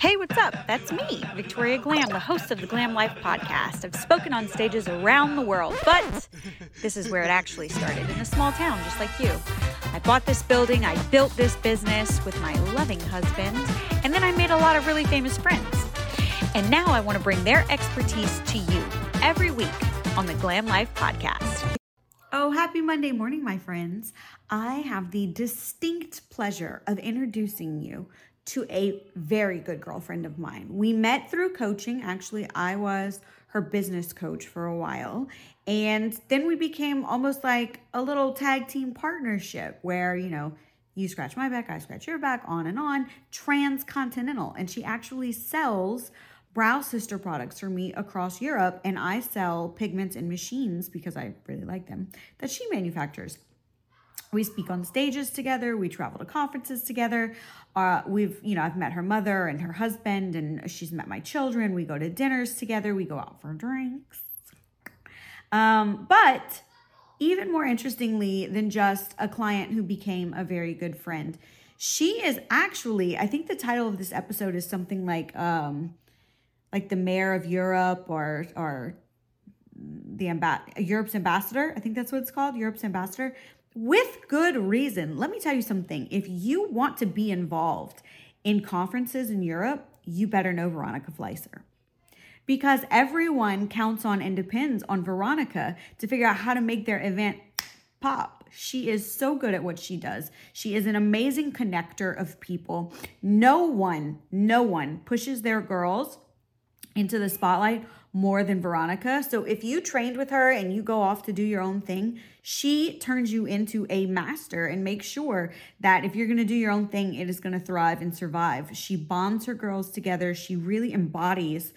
Hey, what's up? That's me, Victoria Glam, the host of the Glam Life podcast. I've spoken on stages around the world, but this is where it actually started in a small town just like you. I bought this building, I built this business with my loving husband, and then I made a lot of really famous friends. And now I want to bring their expertise to you every week on the Glam Life podcast. Oh, happy Monday morning, my friends. I have the distinct pleasure of introducing you to a very good girlfriend of mine. We met through coaching. Actually, I was her business coach for a while. And then we became almost like a little tag team partnership where, you know, you scratch my back, I scratch your back, on and on, transcontinental. And she actually sells brow sister products for me across Europe. And I sell pigments and machines because I really like them that she manufactures. We speak on stages together. We travel to conferences together. Uh, we've, you know, I've met her mother and her husband, and she's met my children. We go to dinners together. We go out for drinks. Um, but even more interestingly than just a client who became a very good friend, she is actually, I think the title of this episode is something like, um, like the mayor of Europe or, or the amb- Europe's ambassador. I think that's what it's called, Europe's ambassador with good reason. Let me tell you something. If you want to be involved in conferences in Europe, you better know Veronika Fleiser. Because everyone counts on and depends on Veronika to figure out how to make their event pop. She is so good at what she does. She is an amazing connector of people. No one, no one pushes their girls into the spotlight more than Veronika. So if you trained with her and you go off to do your own thing, she turns you into a master and makes sure that if you're going to do your own thing, it is going to thrive and survive. She bonds her girls together. She really embodies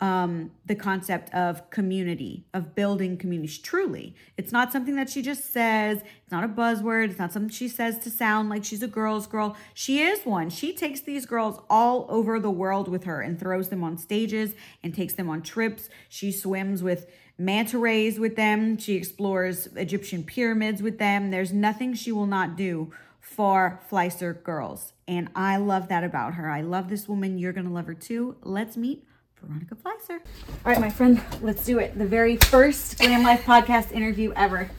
um, the concept of community, of building communities. Truly, it's not something that she just says. It's not a buzzword. It's not something she says to sound like she's a girl's girl. She is one. She takes these girls all over the world with her and throws them on stages and takes them on trips. She swims with manta rays with them. She explores Egyptian pyramids with them. There's nothing she will not do for Fleiser girls. And I love that about her. I love this woman. You're going to love her too. Let's meet Veronika Fleiser. All right, my friend, let's do it. The very first Glam Life podcast interview ever.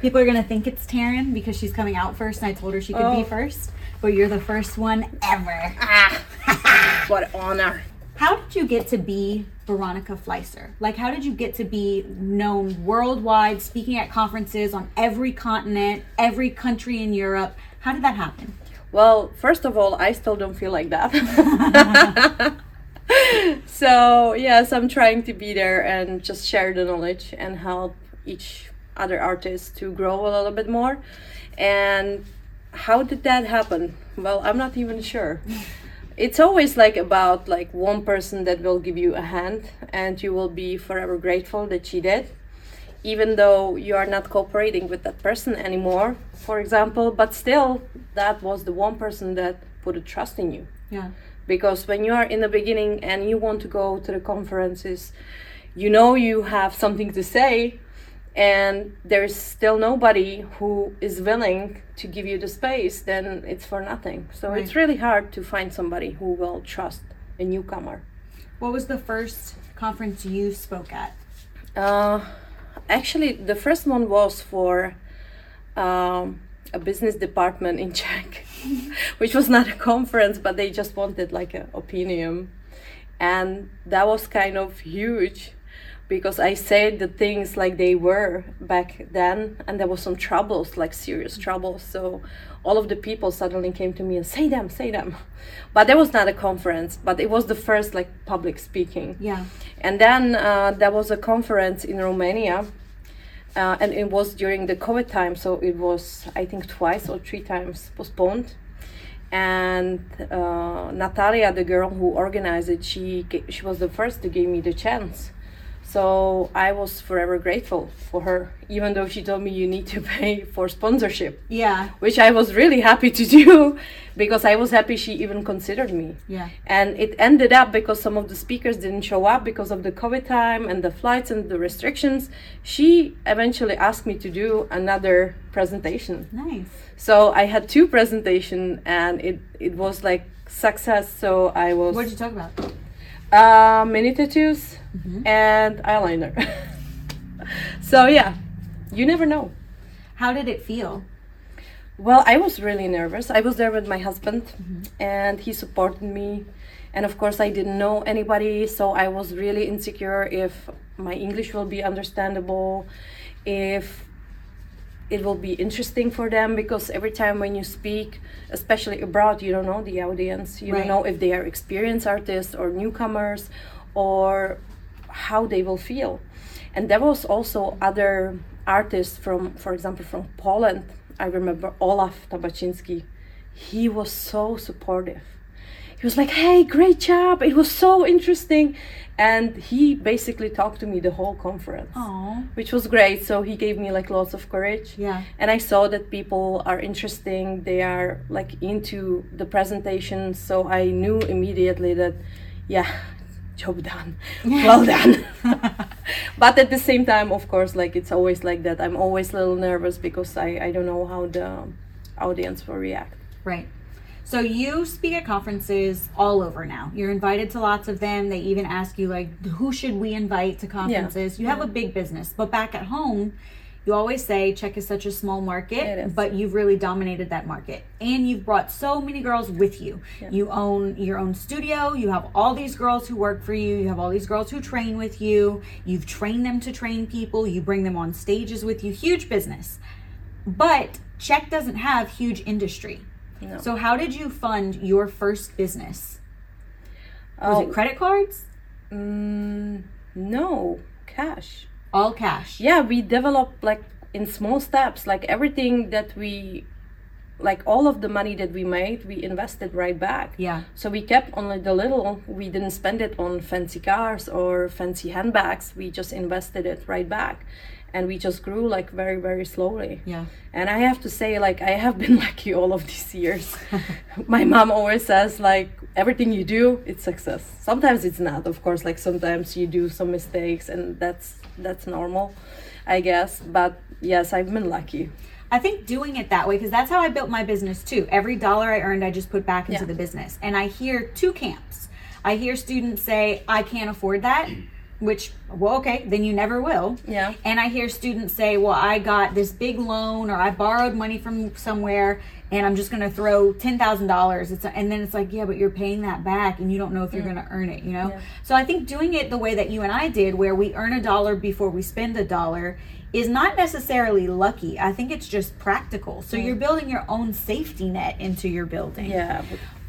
People are gonna think it's Taryn because she's coming out first, and I told her she could oh. be first. But you're the first one ever. Ah, what honor! How did you get to be Veronika Fleiser? Like, how did you get to be known worldwide, speaking at conferences on every continent, every country in Europe? How did that happen? Well, first of all, I still don't feel like that. so yes i'm trying to be there and just share the knowledge and help each other artist to grow a little bit more. And how did that happen? Well i'm not even sure. It's always like about like one person that will give you a hand and you will be forever grateful that she did even though you are not cooperating with that person anymore for example. But still that was the one person that put a trust in you. Yeah because when you are in the beginning and you want to go to the conferences you know you have something to say and there's still nobody who is willing to give you the space then it's for nothing. So right. it's really hard to find somebody who will trust a newcomer. What was the first conference you spoke at? Uh, actually the first one was for um, a business department in Czech, which was not a conference, but they just wanted like an opinion. And that was kind of huge because I said the things like they were back then, and there was some troubles, like serious troubles. So all of the people suddenly came to me and say them, say them. But there was not a conference, but it was the first like public speaking. Yeah. And then uh, there was a conference in Romania uh, and it was during the COVID time, so it was I think twice or three times postponed. And uh, Natalia, the girl who organized it, she she was the first to give me the chance. So I was forever grateful for her, even though she told me you need to pay for sponsorship, Yeah. which I was really happy to do because I was happy she even considered me. Yeah. And it ended up because some of the speakers didn't show up because of the COVID time and the flights and the restrictions. She eventually asked me to do another presentation. Nice. So I had two presentation and it, it was like success. So I was What did you talk about? uh, mini tattoos Mm-hmm. and eyeliner. so yeah, you never know. How did it feel? Well, I was really nervous. I was there with my husband, Mm-hmm. and he supported me. And of course, I didn't know anybody, so I was really insecure if my English will be understandable, if it will be interesting for them. Because every time when you speak, especially abroad, you don't know the audience. You Right. don't know if they are experienced artists or newcomers, or how they will feel. And there was also other artists from, for example, from Poland. I remember Olaf Tabaczynski. He was so supportive. He was like, "Hey, great job! It was so interesting," and he basically talked to me the whole conference, Oh. which was great. So he gave me like lots of courage Yeah. and i saw that people are interesting they are like into the presentation so i knew immediately that yeah job done well done but at the same time of course like it's always like that i'm always a little nervous because i i don't know how the audience will react Right. So you speak at conferences all over now. You're invited to lots of them. They even ask you like who should we invite to conferences? You have a big business. But back at home, you always say Czech is such a small market, but you've really dominated that market. And you've brought so many girls with you. You own your own studio, you have all these girls who work for you, you have all these girls who train with you. You've trained them to train people, you bring them on stages with you. Huge business. But Czech doesn't have huge industry. No. So how did you fund your first business? Was Oh. it credit cards? mm, no cash All cash. yeah we developed like in small steps like everything that we like all of the money that we made we invested right back. Yeah. so we kept only the little. We didn't spend it on fancy cars or fancy handbags. We just invested it right back. And we just grew like very very slowly. Yeah. and i have to say like i have been lucky all of these years. My mom always says like everything you do it's success. Sometimes it's not of course. Like sometimes you do some mistakes and that's that's normal i guess but yes i've been lucky I think doing it that way, because that's how I built my business too. Every dollar I earned, I just put back into Yeah. the business. And I hear two camps. I hear students say, I can't afford that, which, well, okay, then you never will. Yeah. And I hear students say, well, I got this big loan or I borrowed money from somewhere and I'm just going to throw $10,000. It's and then it's like, yeah, but you're paying that back and you don't know if you're going to earn it, you know? Yeah. So I think doing it the way that you and I did where we earn a dollar before we spend a dollar is not necessarily lucky. I think it's just practical. So you're building your own safety net into your building. yeah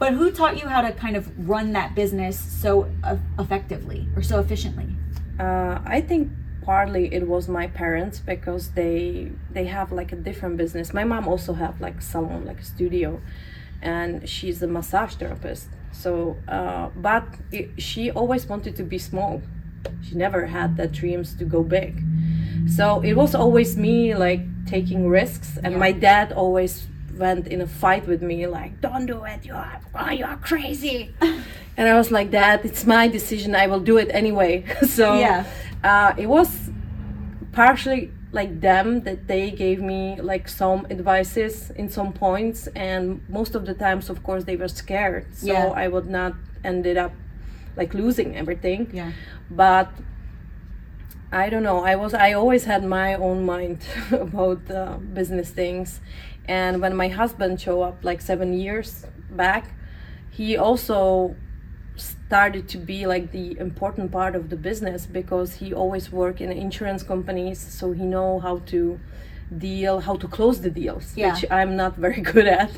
but who taught you how to kind of run that business so effectively or so efficiently? Uh, I think partly it was my parents because they they have like a different business. My mom also have like salon, like a studio, and she's a massage therapist. So, uh, but it, she always wanted to be small. She never had the dreams to go big. So it was always me like taking risks, and Yeah. my dad always went in a fight with me like, "Don't do it! You are oh, you are crazy." and I was like, "Dad, it's my decision. I will do it anyway." so Yeah. Uh, it was partially like them that they gave me like some advices in some points and most of the times of course they were scared so Yeah. i would not ended up like losing everything Yeah. but i don't know i was i always had my own mind about uh, business things and when my husband showed up like seven years back he also started to be like the important part of the business because he always worked in insurance companies so he know how to deal how to close the deals Yeah. which i'm not very good at.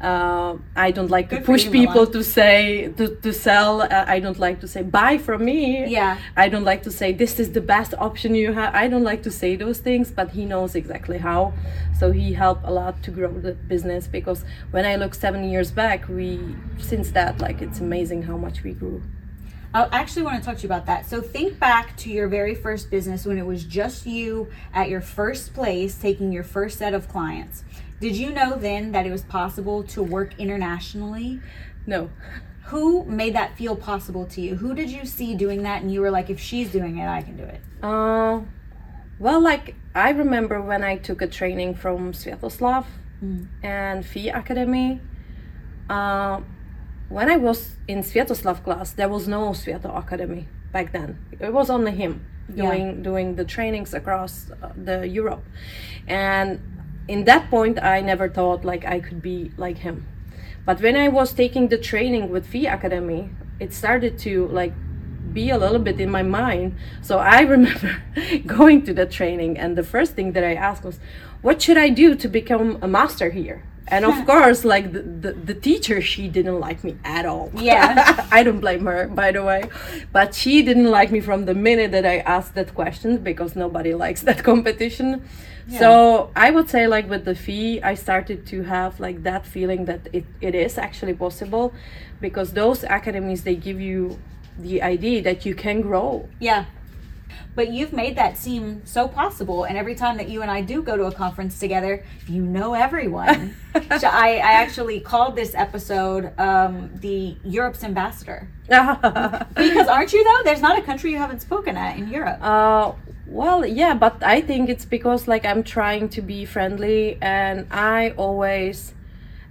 Uh, i don't like Good to push you, people to say to, to sell. Uh, i don't like to say buy from me. Yeah. i don't like to say this is the best option you have. I don't like to say those things but he knows exactly how. So he helped a lot to grow the business because when i look seven years back we since that like it's amazing how much we grew I actually want to talk to you about that. So think back to your very first business when it was just you at your first place taking your first set of clients. Did you know then that it was possible to work internationally? No. Who made that feel possible to you? Who did you see doing that and you were like, if she's doing it, I can do it? Uh, well, like I remember when I took a training from Sviatoslav and Phi Academy. Uh, when I was in Sviatoslav class, there was no Svieto Academy back then. It was only him doing doing the trainings across uh, the Europe, and in that point, I never thought like I could be like him. But when I was taking the training with Phi Academy, it started to like be a little bit in my mind. So I remember going to the training, and the first thing that I asked was, "What should I do to become a master here?" And of course, like the, the, the teacher, she didn't like me at all. Yeah. I don't blame her, by the way. But she didn't like me from the minute that I asked that question because nobody likes that competition. yeah. So I would say, like with the fee, I started to have like that feeling that it, it is actually possible because those academies, they give you the idea that you can grow. Yeah. But you've made that seem so possible. And every time that you and I do go to a conference together, you know everyone. so I, I actually called this episode um, the Europe's ambassador. Because aren't you though? There's not a country you haven't spoken at in Europe. Uh, well, yeah, but I think it's because like I'm trying to be friendly, and I always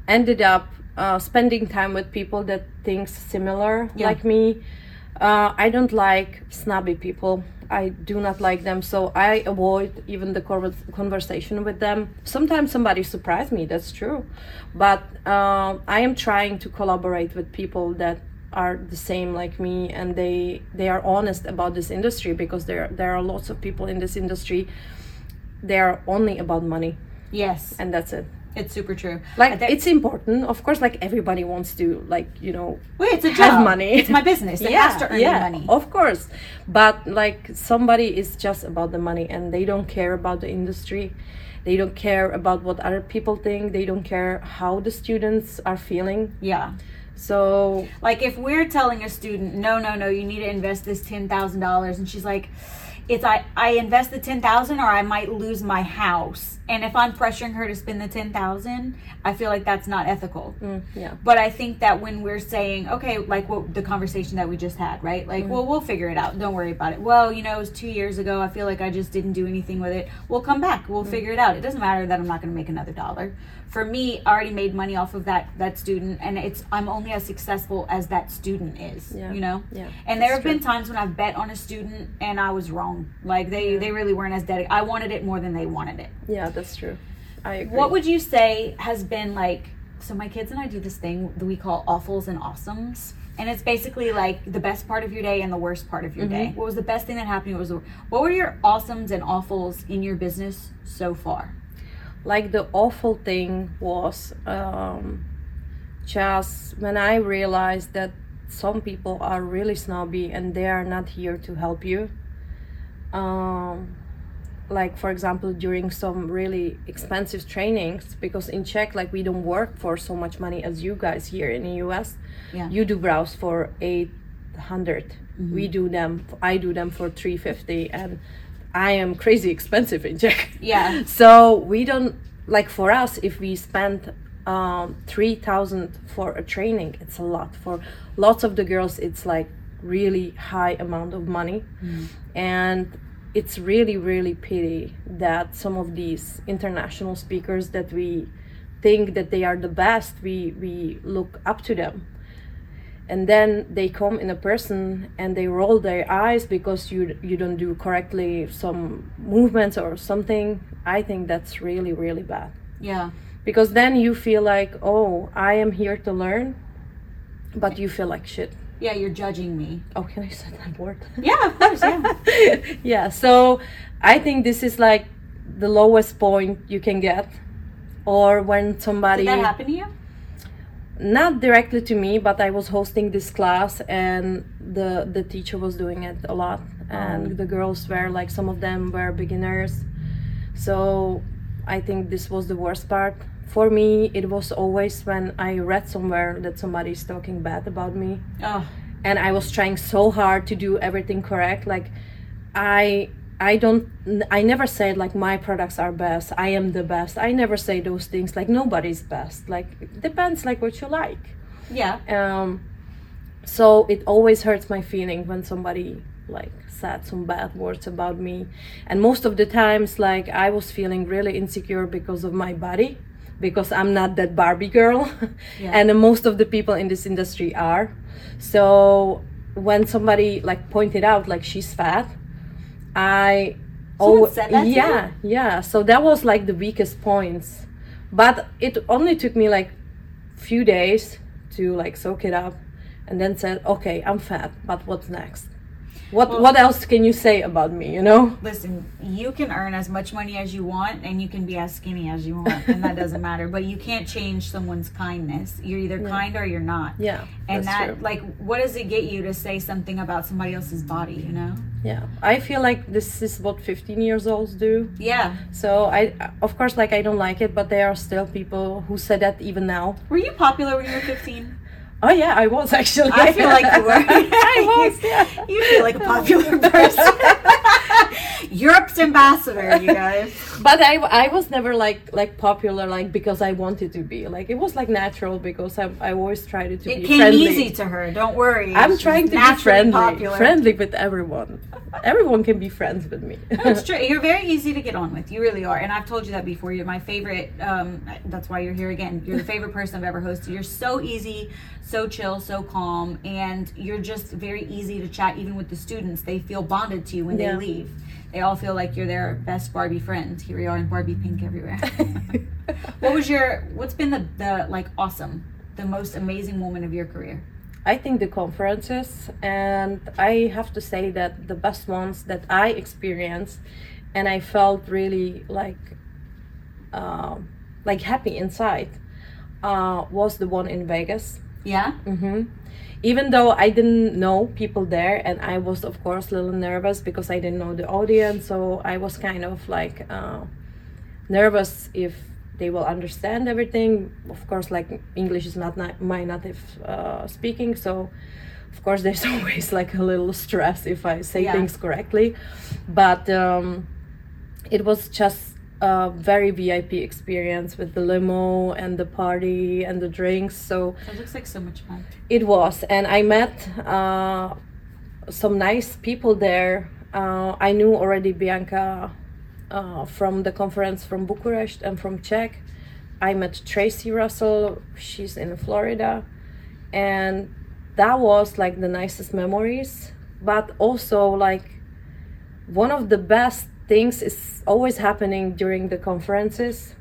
ended up uh, spending time with people that think similar Yeah. like me. Uh, I don't like snobby people. I do not like them, so I avoid even the conver- conversation with them. Sometimes somebody surprised me, that's true, but uh, I am trying to collaborate with people that are the same like me and they they are honest about this industry because there there are lots of people in this industry they are only about money. Yes, and that's it it's super true. like it's important of course like everybody wants to like you know Wait, it's a have job. money It's my business. It has to earn me money. of course but like somebody is just about the money and they don't care about the industry they don't care about what other people think they don't care how the students are feeling Yeah. so Like if we're telling a student, no, no, no, you need to invest this ten thousand dollars, and she's like, it's I I invest the ten thousand or I might lose my house, and if I'm pressuring her to spend the ten thousand, I feel like that's not ethical. mm, yeah But I think that when we're saying, okay, like what the conversation that we just had, right? Like, well, we'll figure it out. Don't worry about it. Well, you know, it was two years ago. I feel like I just didn't do anything with it. We'll come back. We'll figure it out. It doesn't matter that I'm not going to make another dollar. For me, I already made money off of that that student, and it's I'm only as successful as that student is. Yeah. You know. Yeah, And there that's have been times when I've bet on a student and I was wrong. Like they they really weren't as dedicated. I wanted it more than they wanted it. yeah that's true i agree What would you say has been like? So my kids and I do this thing that we call awfuls and awesomes, and it's basically like the best part of your day and the worst part of your day. What was the best thing that happened? What was the, what were your awesomes and awfuls in your business so far? like the awful thing was um, just when I realized that some people are really snobby and they are not here to help you. Um, like for example, during some really expensive trainings, because in Czech, like we don't work for so much money as you guys here in the US. Yeah. You do brows for eight hundred. We do them. I do them for three fifty, and I am crazy expensive in Czech. Yeah. So we don't like for us if we spend um, three thousand for a training, it's a lot. For lots of the girls, it's like really high amount of money, and it's really really pity that some of these international speakers that we think that they are the best, we we look up to them. And then they come in a person and they roll their eyes because you you don't do correctly some movements or something. I think that's really really bad. Yeah. because then you feel like oh i am here to learn but you feel like shit Yeah, you're judging me. oh can i say that word Yeah, of course. Yeah. yeah so i think this is like the lowest point you can get or when somebody Did that happen to you? not directly to me but i was hosting this class and the the teacher was doing it a lot and oh. the girls were like some of them were beginners so i think this was the worst part for me it was always when i read somewhere that somebody is talking bad about me Oh, and I was trying so hard to do everything correct. Like, I I don't I never said like my products are best. I am the best. I never say those things. Like nobody's best. Like it depends like what you like. Yeah. Um, so it always hurts my feeling when somebody like said some bad words about me and most of the times like i was feeling really insecure because of my body because i'm not that barbie girl. Yeah. and most of the people in this industry are. So when somebody like pointed out like she's fat i oh said that yeah yeah. So that was like the weakest points. But it only took me like few days to like soak it up and then said okay i'm fat but what's next what Well- what else can you say about me you know Listen, you can earn as much money as you want and you can be as skinny as you want, and that doesn't matter. But you can't change someone's kindness. You're either kind or you're not. yeah And that, true. like, what does it get you to say something about somebody else's body, you know? yeah i feel like this is what 15 years olds do Yeah. so i of course like i don't like it but there are still people who say that even now Were you popular when you were 15? Oh yeah i was actually I feel like you were. i was yeah You feel like a popular person. Europe's ambassador, you guys. but I, I was never like like popular like because I wanted to be like it was like natural because I, I always tried to be. It be came friendly. easy to her. Don't worry. I'm She's trying to be friendly, popular. friendly with everyone. Everyone can be friends with me. That's true. You're very easy to get on with. You really are. And I've told you that before. You're my favorite. Um, that's why you're here again. You're the favorite person I've ever hosted. You're so easy, so chill, so calm, and you're just very easy to chat. Even with the students, they feel bonded to you when Yeah. they leave. They all feel like you're their best Barbie friend. Here we are in Barbie pink everywhere. what was your? What's been the the like awesome, the most amazing moment of your career? I think the conferences, and I have to say that the best ones that I experienced, and I felt really like, um like happy inside, uh, was the one in Vegas. Yeah. hmm Even though I didn't know people there, and I was of course a little nervous because I didn't know the audience, so I was kind of like uh, nervous if they will understand everything. Of course, like English is not na- my native uh, speaking, so of course there's always like a little stress if I say Yeah. things correctly, but um, it was just a very VIP experience with the limo and the party and the drinks. So That looks like so much fun. it was, and I met uh, some nice people there. Uh, I knew already Bianca uh, from the conference from Bucharest and from Czech. I met Tracy Russell. She's in Florida, and that was like the nicest memories. But also like one of the best things is always happening during the conferences.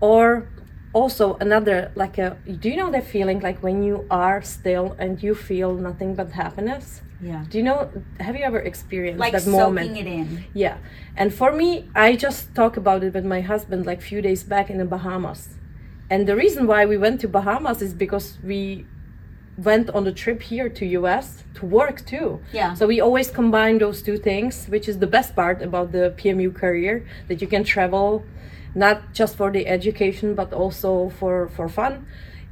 Or also another like a do you know that feeling like when you are still and you feel nothing but happiness? Yeah. do you know have you ever experienced Like that soaking moment it in. yeah. And for me i just talk about it with my husband like few days back in the bahamas. And the reason why we went to bahamas is because we went on the trip here to us to work too Yeah. so we always combine those two things which is the best part about the pmu career that you can travel not just for the education but also for for fun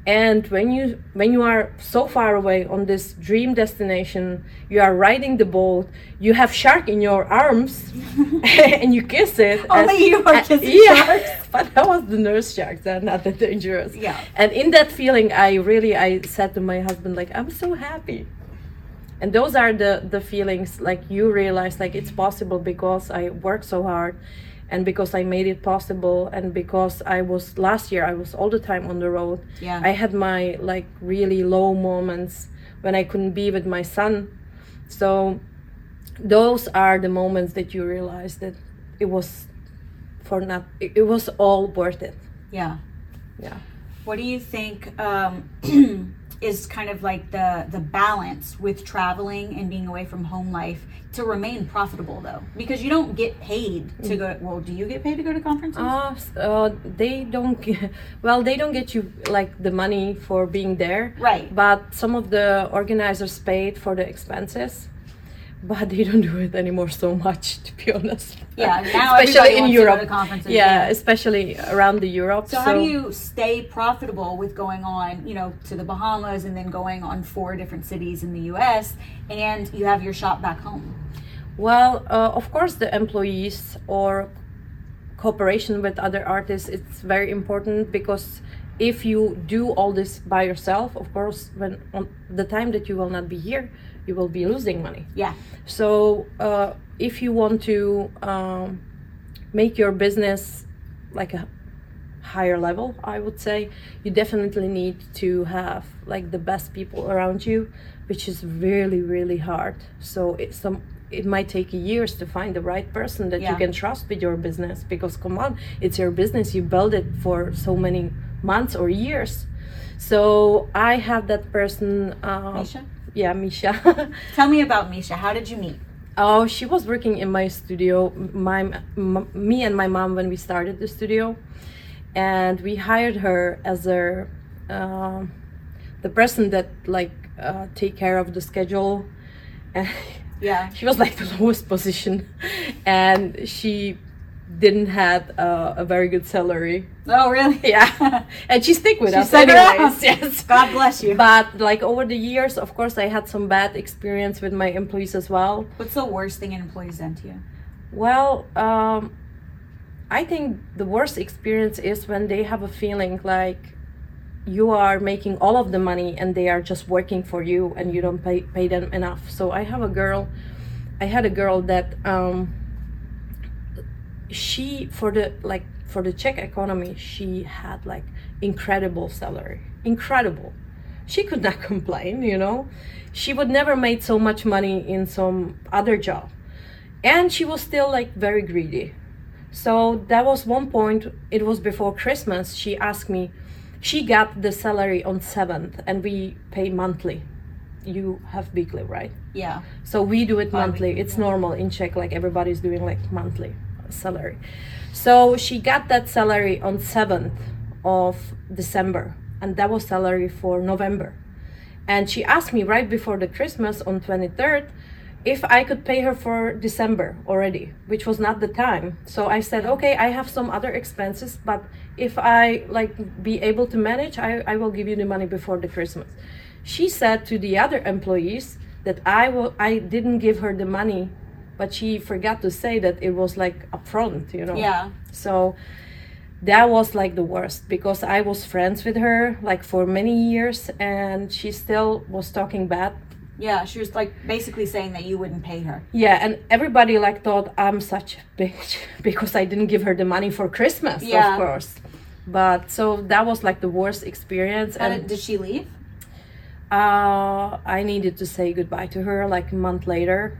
and when you when you are so far away on this dream destination you are riding the boat you have shark in your arms and you kiss it Only and- you are and- kissing yeah, sharks. but that was the nurse sharks they're not that dangerous Yeah. and in that feeling i really i said to my husband like i'm so happy and those are the the feelings like you realize like it's possible because i worked so hard and because i made it possible and because i was last year i was all the time on the road Yeah. i had my like really low moments when i couldn't be with my son so those are the moments that you realize that it was for not it, it was all worth it Yeah. yeah What do you think um, is kind of like the the balance with traveling and being away from home life to remain profitable though? Because you don't get paid to go. Well, do you get paid to go to conferences? Uh, s- uh, they don't. Get, well, they don't get you like the money for being there. Right. But some of the organizers paid for the expenses. But they don't do it anymore so much, to be honest. Yeah, now especially in Europe. conferences. Yeah, yeah, especially around the Europe. So, so, how do you stay profitable with going on, you know, to the Bahamas and then going on four different cities in the U.S. and you have your shop back home? Well, uh, of course, the employees or cooperation with other artists it's very important because if you do all this by yourself of course when on the time that you will not be here you will be losing money. Yeah. So uh, if you want to um, make your business like a higher level i would say you definitely need to have like the best people around you which is really really hard. So it's some it might take years to find the right person that yeah. you can trust with your business because come on it's your business. You build it for so many months or years. So i have that person uh, misha yeah misha. Tell me about misha. How did you meet? Oh she was working in my studio my m- me and my mom when we started the studio. And we hired her as a uh, the person that like uh, take care of the schedule. And yeah. She was like the lowest position. And she didn't have uh, a very good salary. Oh really? Yeah. And she stick with she us anyways yes. God bless you. But like over the years of course i had some bad experience with my employees as well. What's the worst thing an employee's done to you? Well um, i think the worst experience is when they have a feeling like you are making all of the money and they are just working for you and you don't pay, pay them enough. So i have a girl i had a girl that um, she for the like for the czech economy she had like incredible salary. Incredible. She could not complain you know? She would never made so much money in some other job. And she was still like very greedy. So that was one point it was before christmas she asked me she got the salary on 7th and we pay monthly. You have weekly right? Yeah. So we do it monthly. it's normal in czech like everybody's doing like monthly salary so she got that salary on 7th of december and that was salary for november and she asked me right before the christmas on 23rd if I could pay her for December already, which was not the time. So I said, okay, I have some other expenses, but if I like be able to manage, I, I will give you the money before the Christmas. She said to the other employees that I will I didn't give her the money, but she forgot to say that it was like upfront, you know. Yeah. So that was like the worst because I was friends with her like for many years and she still was talking bad yeah, she was like basically saying that you wouldn't pay her. Yeah, and everybody like thought I'm such a bitch because I didn't give her the money for Christmas, yeah. of course. But so that was like the worst experience. and did, did she leave? Uh, I needed to say goodbye to her like a month later.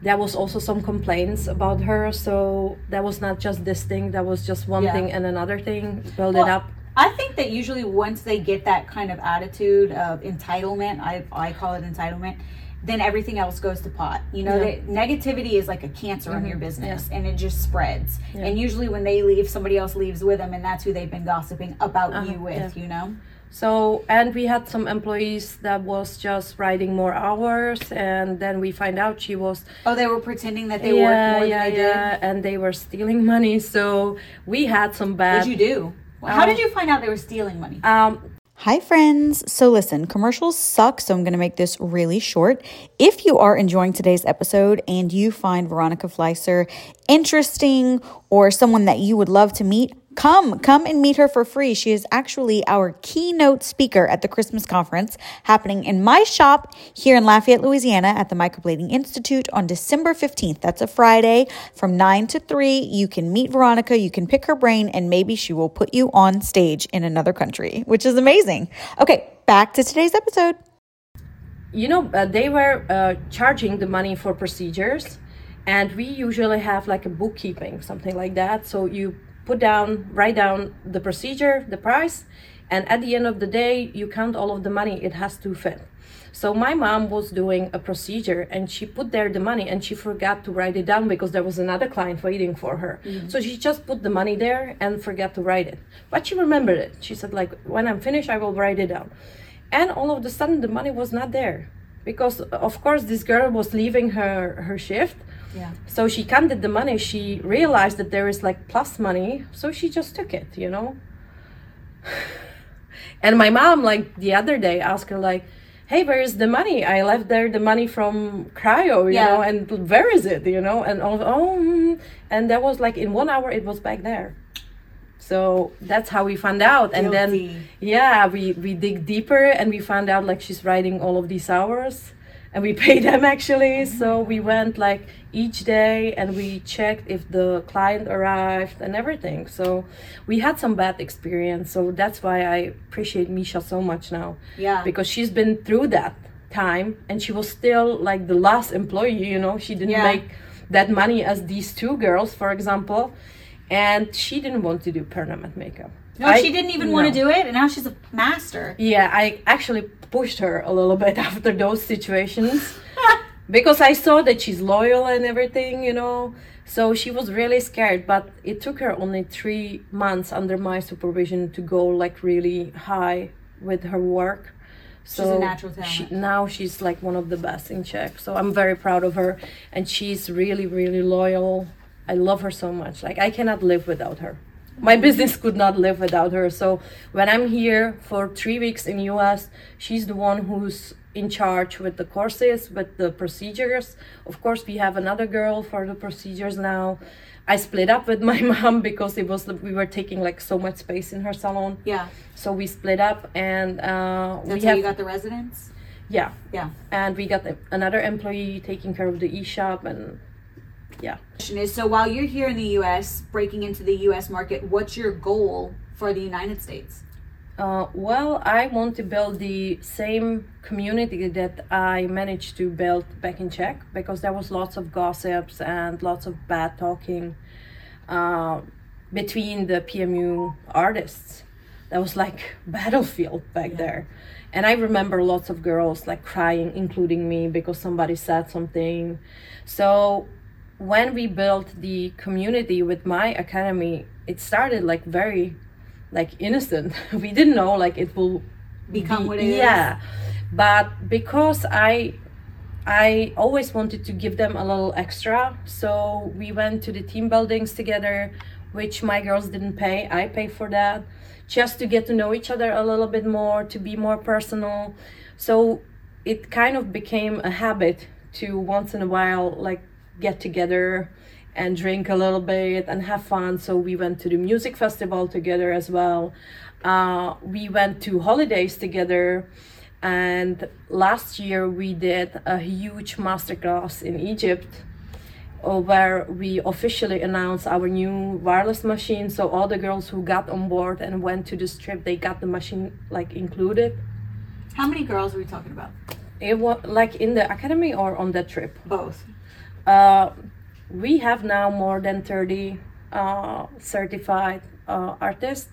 There was also some complaints about her, so that was not just this thing. That was just one yeah. thing and another thing building well, up. I think that usually once they get that kind of attitude of entitlement, I, I call it entitlement, then everything else goes to pot. You know, yeah. negativity is like a cancer mm-hmm. in your business yeah. and it just spreads. And usually when they leave, somebody else leaves with them and that's who they've been gossiping about uh-huh. you with, you know? So, and we had some employees that was just writing more hours, and then we find out she was. Oh, they were pretending that they yeah, worked more yeah, than they yeah, did. and they were stealing money. So we had some bad. What'd you do? How did you find out they were stealing money? Um, Hi, friends. So, listen, commercials suck, so I'm going to make this really short. If you are enjoying today's episode and you find Veronika Fleiser interesting or someone that you would love to meet, Come, come and meet her for free. She is actually our keynote speaker at the Christmas conference happening in my shop here in Lafayette, Louisiana at the Microblading Institute on December 15th. That's a Friday from 9 to 3. You can meet Veronika, you can pick her brain, and maybe she will put you on stage in another country, which is amazing. Okay, back to today's episode. You know, uh, they were uh, charging the money for procedures and we usually have like a bookkeeping something like that so you put down, write down the procedure, the price, and at the end of the day, you count all of the money it has to fit. So my mom was doing a procedure and she put there the money and she forgot to write it down because there was another client waiting for her. Mm-hmm. So she just put the money there and forgot to write it. But she remembered it. She said like when I'm finished I will write it down. And all of a sudden the money was not there. because of course this girl was leaving her her shift Yeah. so she counted the money she realized that there is like plus money so she just took it you know and my mom like the other day asked her like hey where is the money i left there the money from cryo you Yeah. know and where is it you know and all oh mm. and that was like in one hour it was back there so that's how we found out and then yeah we we dig deeper and we found out like she's writing all of these hours and we paid them actually. So we went like each day and we checked if the client arrived and everything. So we had some bad experience. So that's why i appreciate misha so much now. Yeah. because she's been through that time and she was still like the last employee you know? She didn't Yeah. make that money as these two girls for example. And she didn't want to do permanent makeup no, I- she didn't even want to do it, and now she's a master. yeah, I actually pushed her a little bit after those situations because I saw that she's loyal and everything, you know. So she was really scared, but it took her only three months under my supervision to go like really high with her work. So a natural She, talent. now she's like one of the best in Czech. So I'm very proud of her, and she's really, really loyal. I love her so much. Like I cannot live without her. My business could not live without her. So when I'm here for three weeks in US, she's the one who's in charge with the courses, with the procedures. Of course, we have another girl for the procedures now. I split up with my mom because it was we were taking like so much space in her salon. Yeah. So we split up, and uh, That's we how have you got the residence. yeah, Yeah. and we got another employee taking care of the e-shop and yeah. Question is, so while you're here in the U.S., breaking into the U.S. market, what's your goal for the United States? Uh, well, I want to build the same community that I managed to build back in Czech because there was lots of gossips and lots of bad talking uh, between the PMU artists. That was like battlefield back there. And I remember lots of girls like crying, including me, because somebody said something. So when we built the community with my academy, it started like very like innocent. we didn't know like it will Become be- what it is. yeah. But because I I always wanted to give them a little extra, so we went to the team buildings together, which my girls didn't pay. I pay for that, just to get to know each other a little bit more, to be more personal. So it kind of became a habit to once in a while like get together and drink a little bit and have fun. So we went to the music festival together as well. Uh, we went to holidays together. And last year we did a huge masterclass in Egypt uh, where we officially announced our new wireless machine. So all the girls who got on board and went to this trip, they got the machine like included. How many girls are we talking about? It was like in the academy or on that trip. Both. Uh, we have now more than 30 uh, certified uh, artists.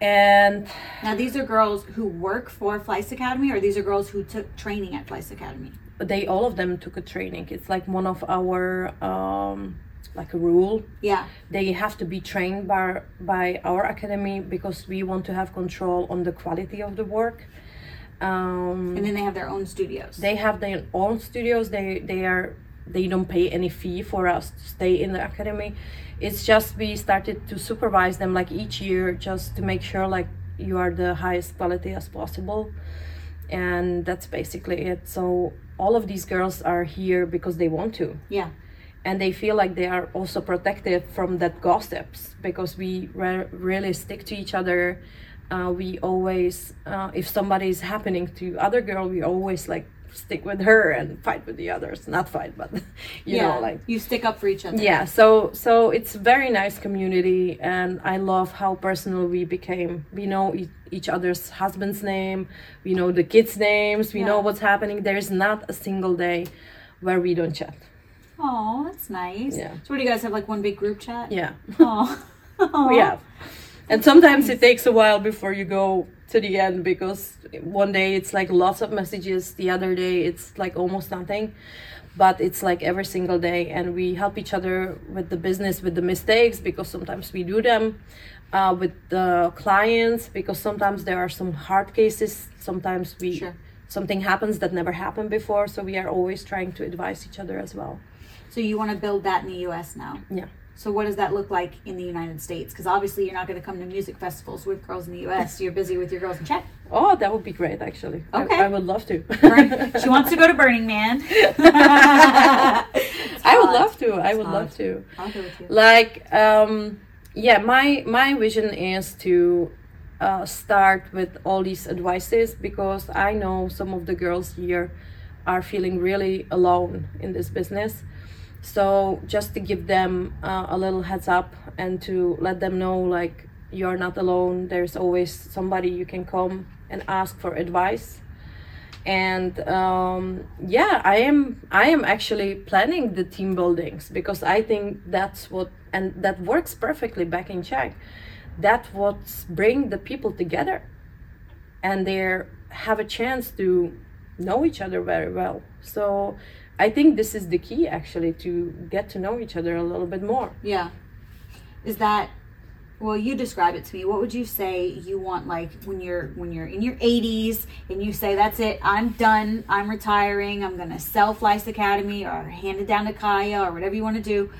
And Now, these are girls who work for Fleiss Academy, or these are girls who took training at Fleiss Academy? they all of them took a training. It's like one of our um, like a rule. Yeah. They have to be trained by by our academy because we want to have control on the quality of the work. Um, And then they have their own studios. they have their own studios. They they are they don't pay any fee for us to stay in the academy. It's just we started to supervise them like each year just to make sure like you are the highest quality as possible. And that's basically it. So all of these girls are here because they want to. Yeah. and they feel like they are also protected from that gossips because we re- really stick to each other uh, we always uh, if somebody is happening to other girl we always like stick with her and fight with the others not fight but you yeah. know like you stick up for each other. yeah so so it's very nice community and i love how personal we became we know e- each other's husband's name we know the kids names we know what's happening there's not a single day where we don't chat Oh, that's nice. Yeah. So, what do you guys have like one big group chat? yeah Oh. we have and sometimes it takes a while before you go to the end because one day it's like lots of messages the other day it's like almost nothing but it's like every single day and we help each other with the business with the mistakes because sometimes we do them uh, with the clients because sometimes there are some hard cases sometimes we Sure. something happens that never happened before. So we are always trying to advise each other as well. So you want to build that in the U.S. now? Yeah. So what does that look like in the United States? Because obviously you're not going to come to music festivals with girls in the U.S. You're busy with your girls in Czech. Oh, that would be great, actually. I- Okay. I, would love to. She wants to go to Burning Man. I would love to. I would hard. love to. I'll go with you. Like, um, yeah, my my vision is to uh, start with all these advices because I know some of the girls here are feeling really alone in this business. So just to give them uh, a little heads up and to let them know like you're not alone. There's always somebody you can come and ask for advice. And um, yeah i am i am actually planning the team buildings because i think that's what and that works perfectly back in czech. That what's bring the people together and they have a chance to know each other very well. So i think this is the key actually to get to know each other a little bit more Yeah. Is that well you describe it to me. What would you say you want like when you're when you're in your 80s and you say that's it, I'm done, I'm retiring, I'm going to sell Flice Academy or hand it down to Kaya or whatever you want to do.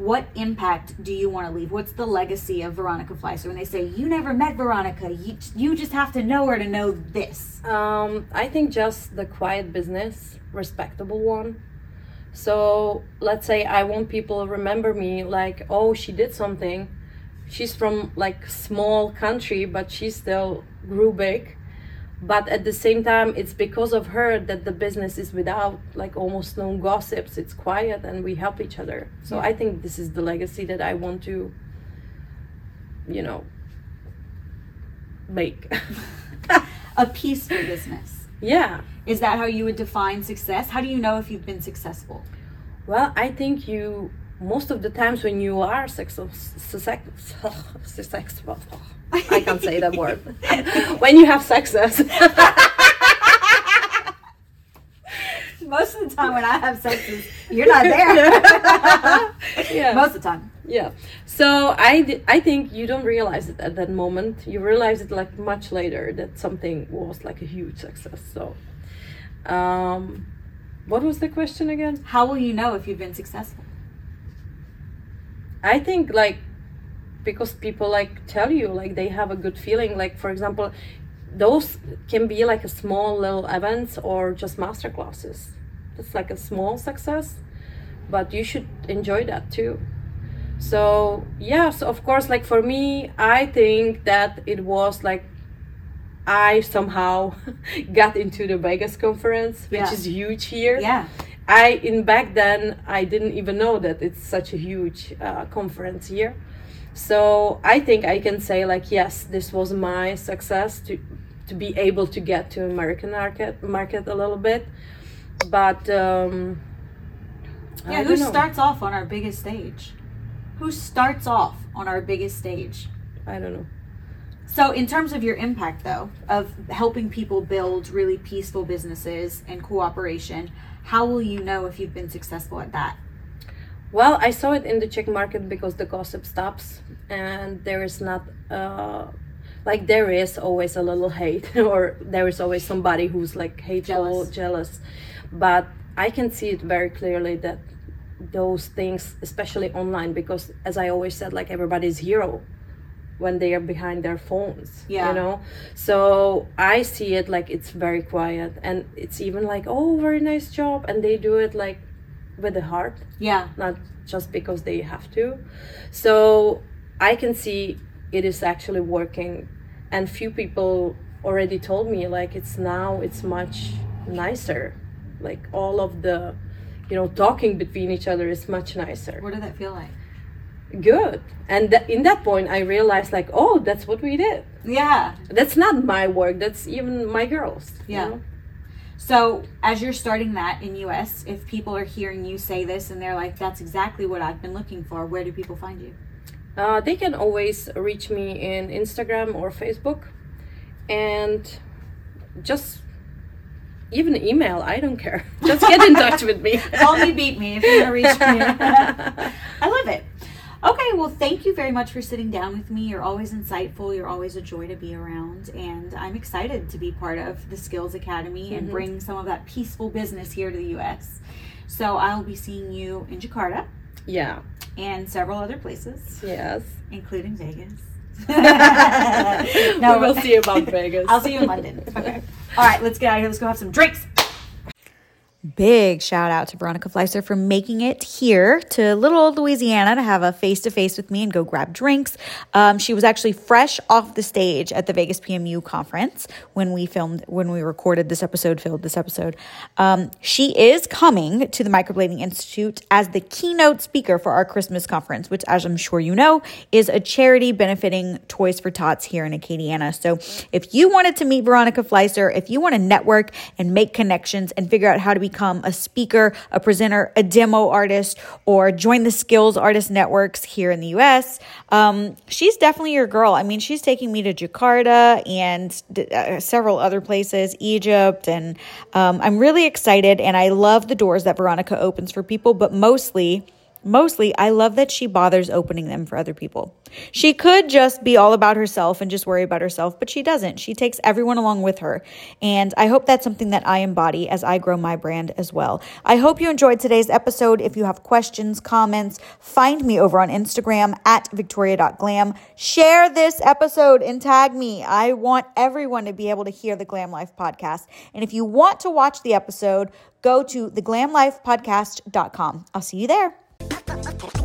What impact do you want to leave? What's the legacy of Veronika Fleiser when they say you never met Veronika, you you just have to know her to know this? Um, I think just the quiet business, respectable one. So let's say I want people to remember me like, oh, she did something. She's from like small country, but she still grew big. But at the same time, it's because of her that the business is without like almost no gossips. It's quiet and we help each other. So Yeah. I think this is the legacy that I want to, you know, make. A peaceful business. yeah. Is that how you would define success? How do you know if you've been successful? Well, I think you most of the times when you are successful, successful, I can't say that word. when you have success, Most of the time when I have is- you're not there. yeah, Most of the time. yeah. So I, I think you don't realize it at that moment. You realize it like much later that something was like a huge success. So, um, what was the question again? How will you know if you've been successful? I think like because people like tell you like they have a good feeling like for example those can be like a small little events or just master classes it's like a small success but you should enjoy that too so yes of course like for me i think that it was like i somehow got into the vegas conference which Yeah. is huge here Yeah. I in back then I didn't even know that it's such a huge uh, conference here. So I think I can say like yes, this was my success to to be able to get to American market market a little bit, but um, Yeah, who know. starts off on our biggest stage? Who starts off on our biggest stage? I don't know. So, in terms of your impact, though, of helping people build really peaceful businesses and cooperation, how will you know if you've been successful at that? Well, I saw it in the Czech market because the gossip stops, and there is not uh, like there is always a little hate, or there is always somebody who's like hateful, Jealous. jealous. But I can see it very clearly that those things, especially online, because as I always said, like everybody's hero when they are behind their phones Yeah. you know so i see it like it's very quiet and it's even like oh very nice job and they do it like with the heart Yeah. not just because they have to. So I can see it is actually working, and few people already told me like it's now it's much nicer, like all of the, you know, talking between each other is much nicer. What did that feel like? Good, and th- in that point I realized like oh that's what we did. Yeah. That's not my work. That's even my girls. you Yeah. know? So, as you're starting that in US, if people are hearing you say this and they're like, that's exactly what I've been looking for, where do people find you? Uh, they can always reach me in Instagram or Facebook, and just even email. I don't care. Just get in touch with me. Call me, beat me if you want to reach me. I love it. Okay, well, thank you very much for sitting down with me. You're always insightful. You're always a joy to be around. And I'm excited to be part of the Skills Academy and mm-hmm. bring some of that peaceful business here to the U.S. So I'll be seeing you in Jakarta Yeah. and several other places, Yes. including Vegas. no, we will see you about Vegas. I'll see you in London. Okay. All right, let's get out of here. Let's go have some drinks. Big shout out to Veronika Fleiser for making it here to little old Louisiana to have a face to face with me and go grab drinks. Um, she was actually fresh off the stage at the Vegas PMU conference when we filmed, when we recorded this episode, filmed this episode. Um, she is coming to the Microblading Institute as the keynote speaker for our Christmas conference, which, as I'm sure you know, is a charity benefiting Toys for Tots here in Acadiana. So if you wanted to meet Veronika Fleiser, if you want to network and make connections and figure out how to become a speaker, a presenter, a demo artist, or join the Skills Artist Networks here in the US, um, she's definitely your girl. I mean, she's taking me to Jakarta and uh, several other places, Egypt, and um, I'm really excited. And I love the doors that Veronika opens for people, but mostly, Mostly, I love that she bothers opening them for other people. She could just be all about herself and just worry about herself, but she doesn't. She takes everyone along with her. And I hope that's something that I embody as I grow my brand as well. I hope you enjoyed today's episode. If you have questions, comments, find me over on Instagram at victoria.glam. Share this episode and tag me. I want everyone to be able to hear the Glam Life podcast. And if you want to watch the episode, go to theglamlifepodcast.com. I'll see you there pour